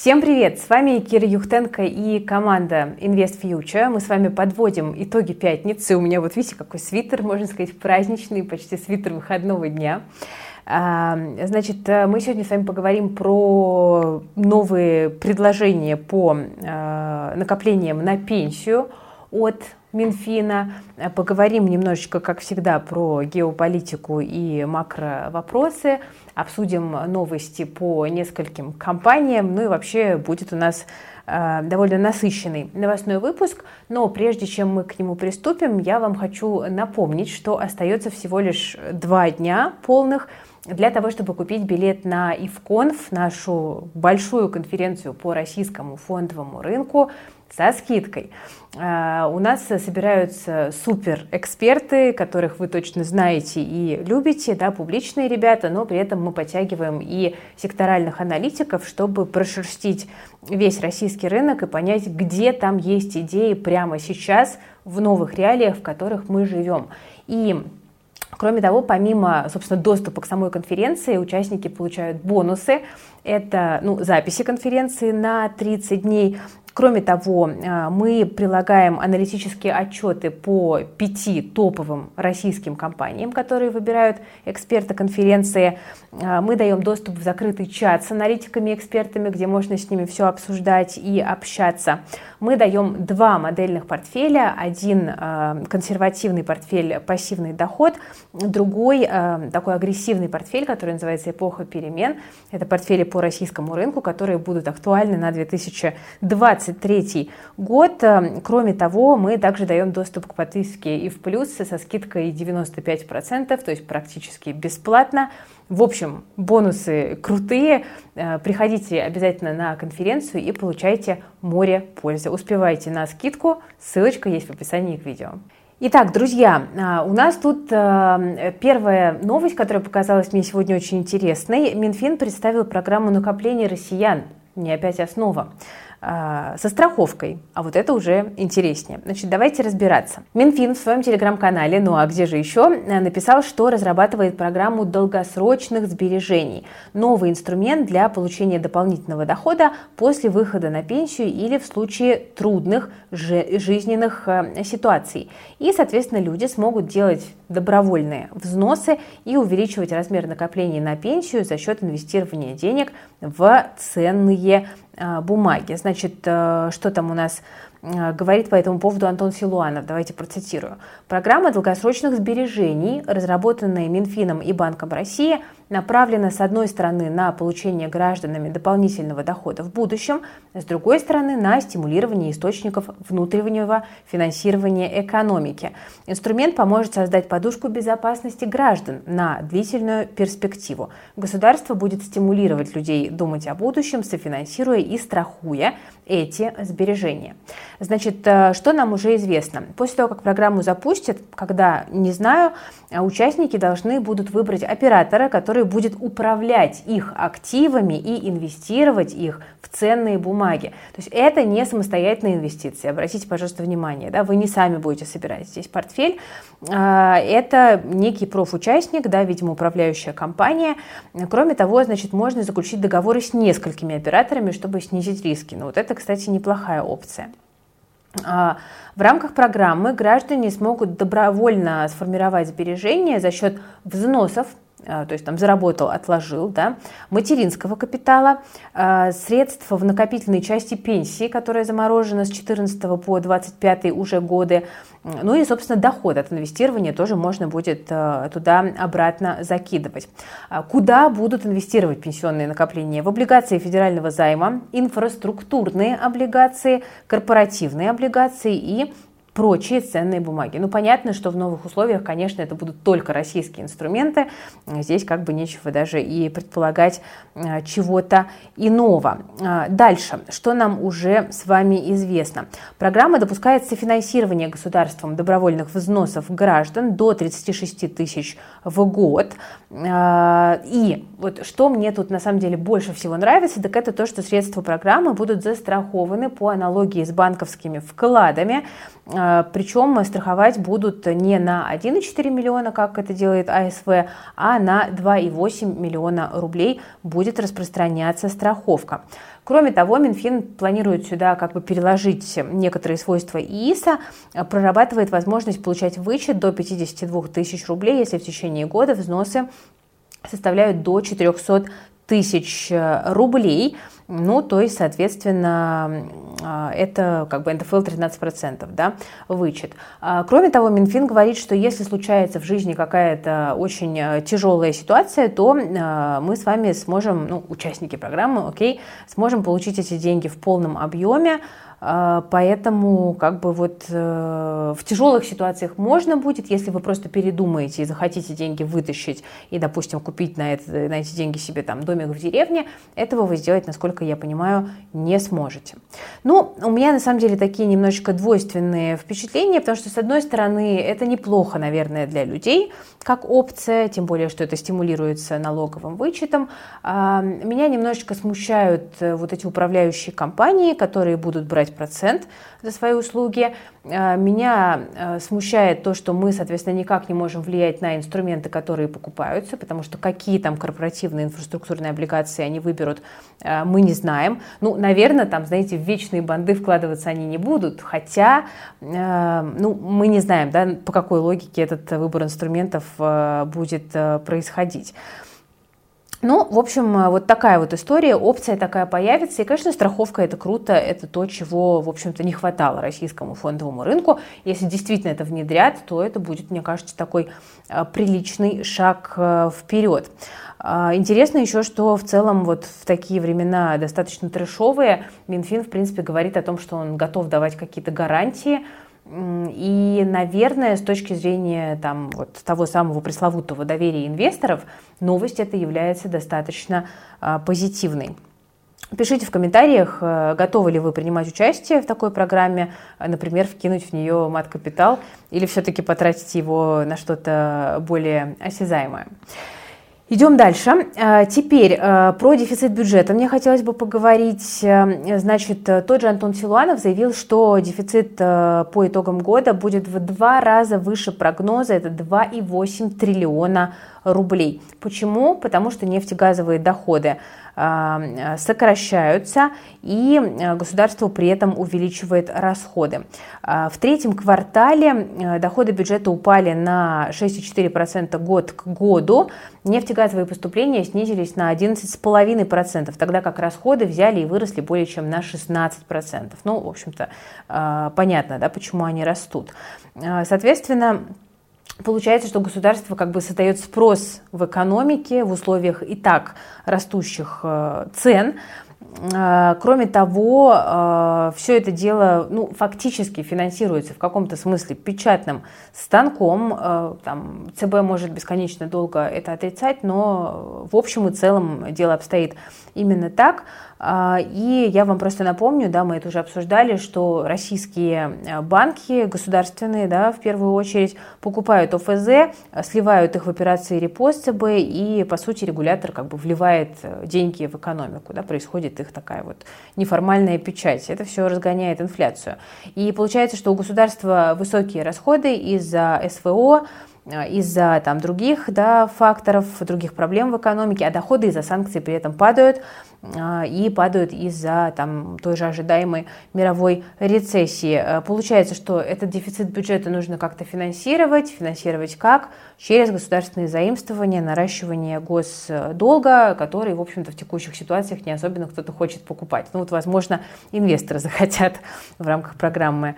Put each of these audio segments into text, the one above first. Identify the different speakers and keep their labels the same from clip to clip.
Speaker 1: Всем привет! С вами Кира Юхтенко и команда Invest Future. Мы с вами подводим итоги пятницы. У меня вот видите, какой свитер, можно сказать, праздничный, почти свитер выходного дня. А, значит, мы сегодня с вами поговорим про новые предложения по а, накоплениям на пенсию от Минфина. Поговорим немножечко, как всегда, про геополитику и макровопросы. Обсудим новости по нескольким компаниям. Ну и вообще будет у нас э, довольно насыщенный новостной выпуск. Но прежде чем мы к нему приступим, я вам хочу напомнить, что остается всего лишь два дня полных для того, чтобы купить билет на ИФКОНФ, нашу большую конференцию по российскому фондовому рынку, со скидкой. А, у нас собираются супер эксперты, которых вы точно знаете и любите, да, публичные ребята, но при этом мы подтягиваем и секторальных аналитиков, чтобы прошерстить весь российский рынок и понять, где там есть идеи прямо сейчас в новых реалиях, в которых мы живем. И Кроме того, помимо, собственно, доступа к самой конференции, участники получают бонусы. Это ну, записи конференции на 30 дней, Кроме того, э, мы прилагаем аналитические отчеты по пяти топовым российским компаниям, которые выбирают эксперты конференции. Э, мы даем доступ в закрытый чат с аналитиками экспертами, где можно с ними все обсуждать и общаться. Мы даем два модельных портфеля. Один э, консервативный портфель «Пассивный доход», другой такой агрессивный портфель, который называется «Эпоха перемен». Это портфели по российскому рынку, которые будут актуальны на 2020 2023 год. Эм, кроме того, мы также даем доступ к подписке и в плюс со скидкой 95%, то есть практически бесплатно. В общем, бонусы крутые. Э, приходите обязательно на конференцию и получайте море пользы. Успевайте на скидку. Ссылочка есть в описании к видео. Итак, друзья, э, у нас тут э, первая новость, которая показалась мне сегодня очень интересной. Минфин представил программу накопления россиян. Не опять основа. А, со страховкой. А вот это уже интереснее. Значит, давайте разбираться. Минфин в своем телеграм-канале, ну а где же еще, написал, что разрабатывает программу долгосрочных сбережений. Новый инструмент для получения дополнительного дохода после выхода на пенсию или в случае трудных жизненных э, ситуаций. И, соответственно, люди смогут делать добровольные взносы и увеличивать размер накоплений на пенсию за счет инвестирования денег в ценные бумаги. Значит, э, что там у нас э, говорит по этому поводу Антон Силуанов. Давайте процитирую. Программа долгосрочных сбережений, разработанная Минфином и Банком России – направлена, с одной стороны, на получение гражданами дополнительного дохода в будущем, с другой стороны, на стимулирование источников внутреннего финансирования экономики. Инструмент поможет создать подушку безопасности граждан на длительную перспективу. Государство будет стимулировать людей думать о будущем, софинансируя и страхуя эти сбережения. Значит, э, что нам уже известно? После того, как программу запустят, когда, не знаю, участники должны будут выбрать оператора, который будет управлять их активами и инвестировать их в ценные бумаги. То есть это не самостоятельные инвестиции. Обратите, пожалуйста, внимание, да, вы не сами будете собирать здесь портфель. А, это некий профучастник, да, видимо, управляющая компания. Кроме того, значит, можно заключить договоры с несколькими операторами, чтобы снизить риски. Но вот это, кстати, неплохая опция. А, в рамках программы граждане смогут добровольно сформировать сбережения за счет взносов то есть там заработал, отложил, да, материнского капитала, а, средства в накопительной части пенсии, которая заморожена с 14 по 25 уже годы, ну и, собственно, доход от инвестирования тоже можно будет а, туда обратно закидывать. Куда будут инвестировать пенсионные накопления? В облигации федерального займа, инфраструктурные облигации, корпоративные облигации и прочие ценные бумаги. Ну, понятно, что в новых условиях, конечно, это будут только российские инструменты. Здесь как бы нечего даже и предполагать э, чего-то иного. Э, дальше, что нам уже с вами известно. Программа допускает софинансирование государством добровольных взносов граждан до 36 тысяч в год. Э, и вот что мне тут на самом деле больше всего нравится, так это то, что средства программы будут застрахованы по аналогии с банковскими вкладами Причем страховать будут не на 1,4 миллиона, как это делает АСВ, а на 2,8 миллиона рублей будет распространяться страховка. Кроме того, Минфин планирует сюда как бы переложить некоторые свойства ИИСа, прорабатывает возможность получать вычет до 52 тысяч рублей, если в течение года взносы составляют до 400 тысяч э, рублей. Ну, то есть, соответственно, а, это как бы НДФЛ 13%, да, вычет. А, кроме того, Минфин говорит, что если случается в жизни какая-то очень э, тяжелая ситуация, то а, мы с вами сможем, ну, участники программы, окей, сможем получить эти деньги в полном объеме, поэтому как бы вот э, в тяжелых ситуациях можно будет, если вы просто передумаете и захотите деньги вытащить и, допустим, купить на, это, на эти деньги себе там домик в деревне, этого вы сделать, насколько я понимаю, не сможете. Ну, у меня на самом деле такие немножечко двойственные впечатления, потому что, с одной стороны, это неплохо, наверное, для людей, как опция, тем более, что это стимулируется налоговым вычетом. А, меня немножечко смущают э, вот эти управляющие компании, которые будут брать брать процент за свои услуги. Э, меня э, смущает то, что мы, соответственно, никак не можем влиять на инструменты, которые покупаются, потому что какие там корпоративные инфраструктурные облигации они выберут, э, мы не знаем. Ну, наверное, там, знаете, в вечные банды вкладываться они не будут, хотя, ну, мы не знаем, да, по какой логике этот выбор инструментов будет происходить. Ну, в общем, э, вот такая вот история, опция такая появится. И, конечно, страховка это круто, это то, чего, в общем-то, не хватало российскому фондовому рынку. Если действительно это внедрят, то это будет, мне кажется, такой э, приличный шаг э, вперед. А, интересно еще, что в целом вот в такие времена достаточно трешовые Минфин, в принципе, говорит о том, что он готов давать какие-то гарантии и, наверное, с точки зрения там, вот, того самого пресловутого доверия инвесторов, новость эта является достаточно а, позитивной. Пишите в комментариях, э, готовы ли вы принимать участие в такой программе, например, вкинуть в нее мат-капитал или все-таки потратить его на что-то более осязаемое. Идем дальше. Э, теперь э, про дефицит бюджета. Мне хотелось бы поговорить. Э, значит, тот же Антон Силуанов заявил, что дефицит по итогам года будет в два раза выше прогноза. Это 2,8 триллиона рублей. Почему? Потому что нефтегазовые доходы а, сокращаются, и а, государство при этом увеличивает расходы. А, в третьем квартале доходы бюджета упали на 6,4% год к году, нефтегазовые поступления снизились на 11,5%, тогда как расходы взяли и выросли более чем на 16%. Ну, в общем-то, понятно, да, почему они растут. Соответственно, Получается, что государство как бы создает спрос в экономике в условиях и так растущих э, цен. Э, кроме того, э, все это дело ну, фактически финансируется в каком-то смысле печатным станком. Там, ЦБ может бесконечно долго это отрицать, но в общем и целом дело обстоит именно так. А, и я вам просто напомню, да, мы это уже обсуждали, что российские банки государственные, да, в первую очередь покупают ОФЗ, сливают их в операции репост ЦБ, и, по сути, регулятор как бы вливает э, деньги в экономику, да, происходит их такая вот неформальная печать. Это все разгоняет инфляцию. И получается, что у государства высокие расходы из-за СВО, из-за там, других да, факторов, других проблем в экономике, а доходы из-за санкций при этом падают. А, и падают из-за там, той же ожидаемой мировой рецессии. А, получается, что этот дефицит бюджета нужно как-то финансировать. Финансировать как? Через государственные заимствования, наращивание госдолга, который, в общем-то, в текущих ситуациях не особенно кто-то хочет покупать. Ну вот, возможно, инвесторы захотят в рамках программы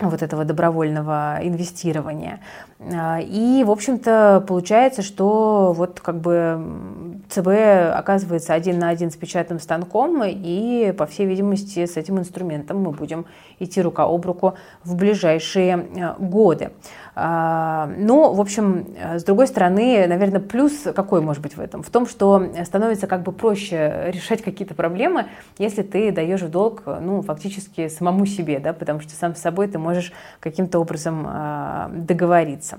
Speaker 1: вот этого добровольного инвестирования. А, и, в общем-то, получается, что вот как бы ЦБ оказывается один на один с печатным станком, и, по всей видимости, с этим инструментом мы будем идти рука об руку в ближайшие э, годы. А, ну, в общем, э, с другой стороны, наверное, плюс какой может быть в этом? В том, что становится как бы проще решать какие-то проблемы, если ты даешь в долг, ну, фактически самому себе, да, потому что сам с собой ты можешь каким-то образом а, договориться.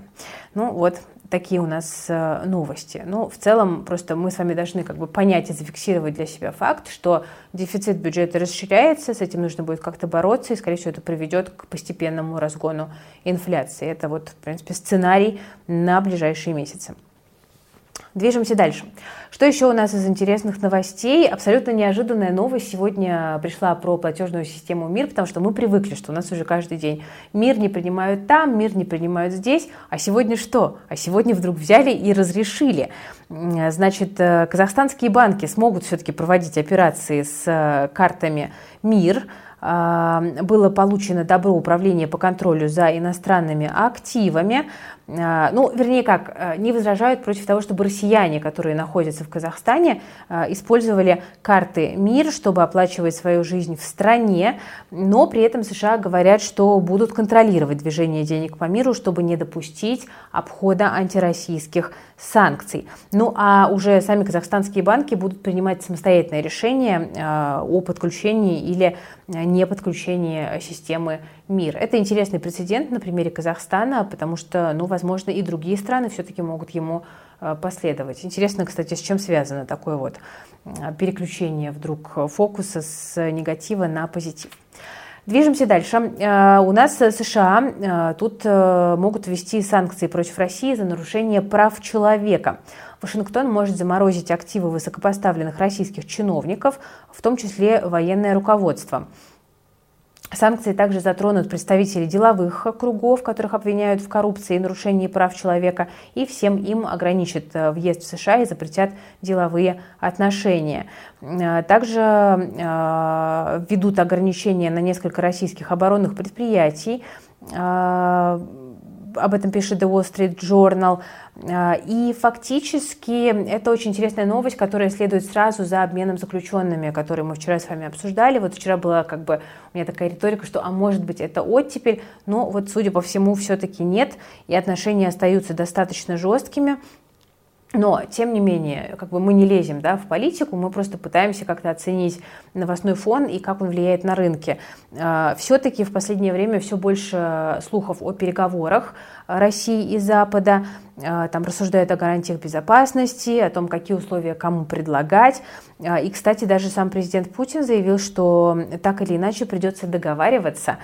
Speaker 1: Ну, вот такие у нас э, новости. Ну, в целом, просто мы с вами должны как бы понять и зафиксировать для себя факт, что дефицит бюджета расширяется, с этим нужно будет как-то бороться, и, скорее всего, это приведет к постепенному разгону инфляции. Это вот, в принципе, сценарий на ближайшие месяцы. Движемся дальше. Что еще у нас из интересных новостей? Абсолютно неожиданная новость сегодня пришла про платежную систему МИР, потому что мы привыкли, что у нас уже каждый день МИР не принимают там, МИР не принимают здесь. А сегодня что? А сегодня вдруг взяли и разрешили. Значит, э, казахстанские банки смогут все-таки проводить операции с э, картами МИР, было получено добро управления по контролю за иностранными активами. А, ну, вернее как, э, не возражают против того, чтобы россияне, которые находятся в Казахстане, э, использовали карты МИР, чтобы оплачивать свою жизнь в стране, но при этом США говорят, что будут контролировать движение денег по миру, чтобы не допустить обхода антироссийских санкций. Ну а уже сами казахстанские банки будут принимать самостоятельное решение э, о подключении или не подключении системы МИР. Это интересный прецедент на примере Казахстана, потому что, ну, возможно, и другие страны все-таки могут ему э, последовать. Интересно, кстати, с чем связано такое вот э, переключение вдруг фокуса с негатива на позитив. Движемся дальше. Э, у нас США тут могут ввести санкции против России за нарушение прав человека. Вашингтон может заморозить активы высокопоставленных российских чиновников, в том числе военное руководство. Санкции также затронут представителей деловых кругов, которых обвиняют в коррупции и нарушении прав человека, и всем им ограничат э, въезд в США и запретят деловые отношения. Э, также э, ведут ограничения на несколько российских оборонных предприятий, об этом пишет The Wall Street Journal. А, и фактически это очень интересная новость, которая следует сразу за обменом заключенными, которые мы вчера с вами обсуждали. Вот вчера была как бы у меня такая риторика, что а может быть это оттепель, но вот судя по всему все-таки нет, и отношения остаются достаточно жесткими. Но, тем не менее, как бы мы не лезем да, в политику, мы просто пытаемся как-то оценить новостной фон и как он влияет на рынки. А, Все-таки в последнее время все больше слухов о переговорах России и Запада. А, там рассуждают о гарантиях безопасности, о том, какие условия кому предлагать. А, и, кстати, даже сам президент Путин заявил, что так или иначе придется договариваться.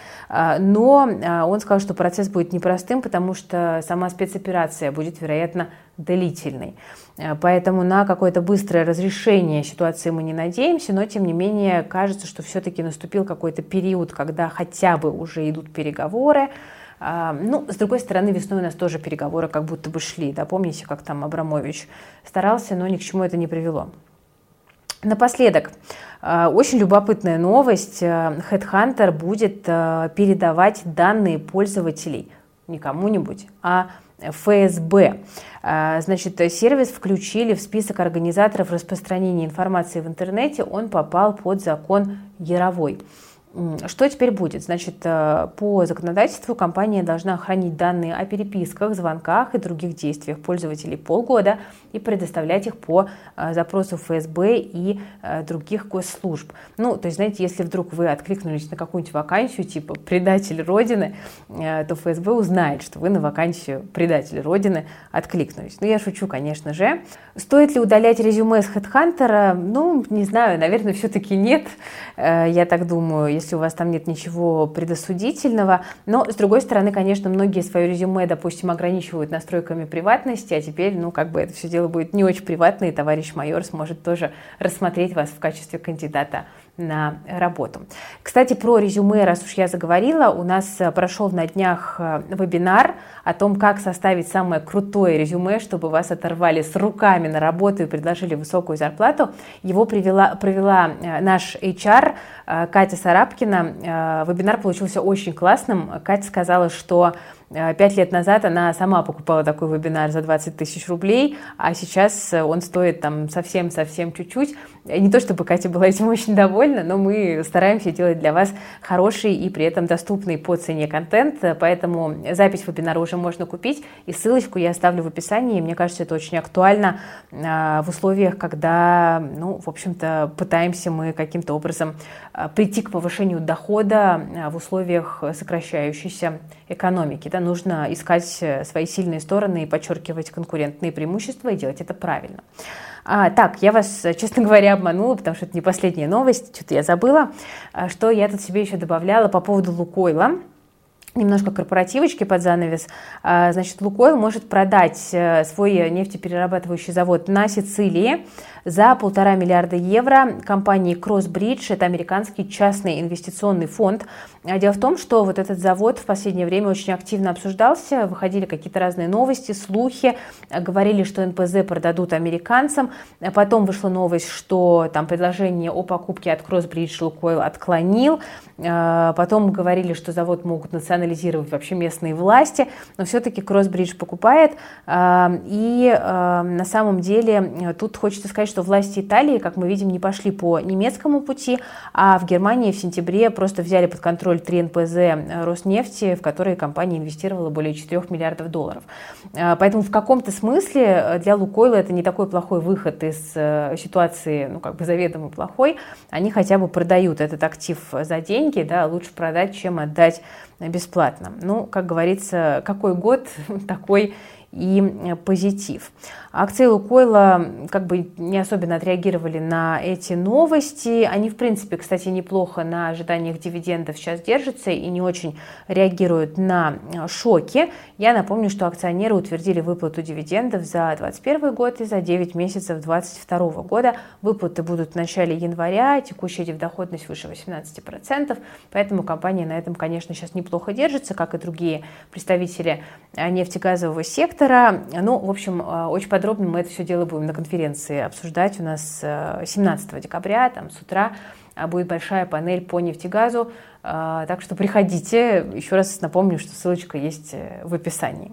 Speaker 1: Но он сказал, что процесс будет непростым, потому что сама спецоперация будет, вероятно, длительной. Э, поэтому на какое-то быстрое разрешение ситуации мы не надеемся, но тем не менее кажется, что все-таки наступил какой-то период, когда хотя бы уже идут переговоры. А, ну, с другой стороны, весной у нас тоже переговоры как будто бы шли. Да, помните, как там Абрамович старался, но ни к чему это не привело. Напоследок, э, очень любопытная новость. Э, Headhunter будет передавать данные пользователей не кому-нибудь, а ФСБ. А, значит, сервис включили в список организаторов распространения информации в интернете. Он попал под закон Яровой. Что теперь будет? Значит, э, по законодательству компания должна хранить данные о переписках, звонках и других действиях пользователей полгода и предоставлять их по э, запросу ФСБ и э, других госслужб. Ну, то есть, знаете, если вдруг вы откликнулись на какую-нибудь вакансию типа «предатель Родины», то ФСБ узнает, что вы на вакансию «предатель Родины» откликнулись. Ну, я шучу, конечно же. Стоит ли удалять резюме с HeadHunter? Ну, не знаю, наверное, все-таки нет, я так думаю если у вас там нет ничего предосудительного. Но, с другой стороны, конечно, многие свое резюме, допустим, ограничивают настройками приватности, а теперь, ну, как бы это все дело будет не очень приватно, и товарищ майор сможет тоже рассмотреть вас в качестве кандидата на работу. Кстати, про резюме, раз уж я заговорила, у нас э, прошел на днях э, вебинар о том, как составить самое крутое резюме, чтобы вас оторвали с руками на работу и предложили высокую зарплату. Его привела, провела э, наш HR Катя Сарапкина. Вебинар получился очень классным. Катя сказала, что пять лет назад она сама покупала такой вебинар за 20 тысяч рублей, а сейчас он стоит там совсем-совсем чуть-чуть. Не то чтобы Катя была этим очень довольна, но мы стараемся делать для вас хороший и при этом доступный по цене контент, поэтому запись вебинара уже можно купить, и ссылочку я оставлю в описании. Мне кажется, это очень актуально э, в условиях, когда, ну, в общем-то, пытаемся мы каким-то образом э, прийти к повышению дохода в условиях сокращающейся экономики. Да? Это нужно искать свои сильные стороны и подчеркивать конкурентные преимущества и делать это правильно. А, так, я вас, честно говоря, обманула, потому что это не последняя новость, что-то я забыла, а, что я тут себе еще добавляла по поводу Лукойла немножко корпоративочки под занавес. А, значит, Лукойл может продать э, свой нефтеперерабатывающий завод на Сицилии за полтора миллиарда евро компании Crossbridge. Это американский частный инвестиционный фонд. А, дело в том, что вот этот завод в последнее время очень активно обсуждался. Выходили какие-то разные новости, слухи. Говорили, что НПЗ продадут американцам. Потом вышла новость, что там предложение о покупке от Crossbridge Лукойл отклонил. А, потом говорили, что завод могут национализировать вообще местные власти. Но все-таки Crossbridge покупает. И на самом деле тут хочется сказать, что власти Италии, как мы видим, не пошли по немецкому пути, а в Германии в сентябре просто взяли под контроль 3 НПЗ Роснефти, в которые компания инвестировала более 4 миллиардов долларов. А, поэтому в каком-то смысле для Лукойла это не такой плохой выход из э, ситуации, ну, как бы заведомо плохой. Они хотя бы продают этот актив за деньги, да, лучше продать, чем отдать бесплатно. Ну, как говорится, какой год, такой и позитив. Акции Лукойла как бы не особенно отреагировали на эти новости. Они, в принципе, кстати, неплохо на ожиданиях дивидендов сейчас держатся и не очень реагируют на шоки. Я напомню, что акционеры утвердили выплату дивидендов за 2021 год и за 9 месяцев 2022 года. Выплаты будут в начале января, текущая дивдоходность выше 18%, поэтому компания на этом, конечно, сейчас неплохо держится, как и другие представители нефтегазового сектора. Ну, в общем, очень подробно мы это все дело будем на конференции обсуждать. У нас 17 э, декабря, там с утра а, будет большая панель по нефтегазу. А, так что приходите. Еще раз напомню, что ссылочка есть э, в описании.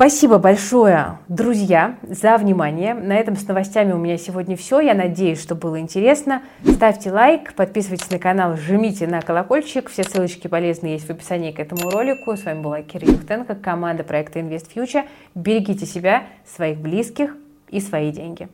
Speaker 1: Спасибо большое, друзья, за внимание. На этом с новостями у меня сегодня все. Я надеюсь, что было интересно. Ставьте лайк, подписывайтесь на канал, жмите на колокольчик. Все ссылочки полезные есть в описании к этому ролику. С вами была Кира Юхтенко, команда проекта Invest Future. Берегите себя, своих близких и свои деньги.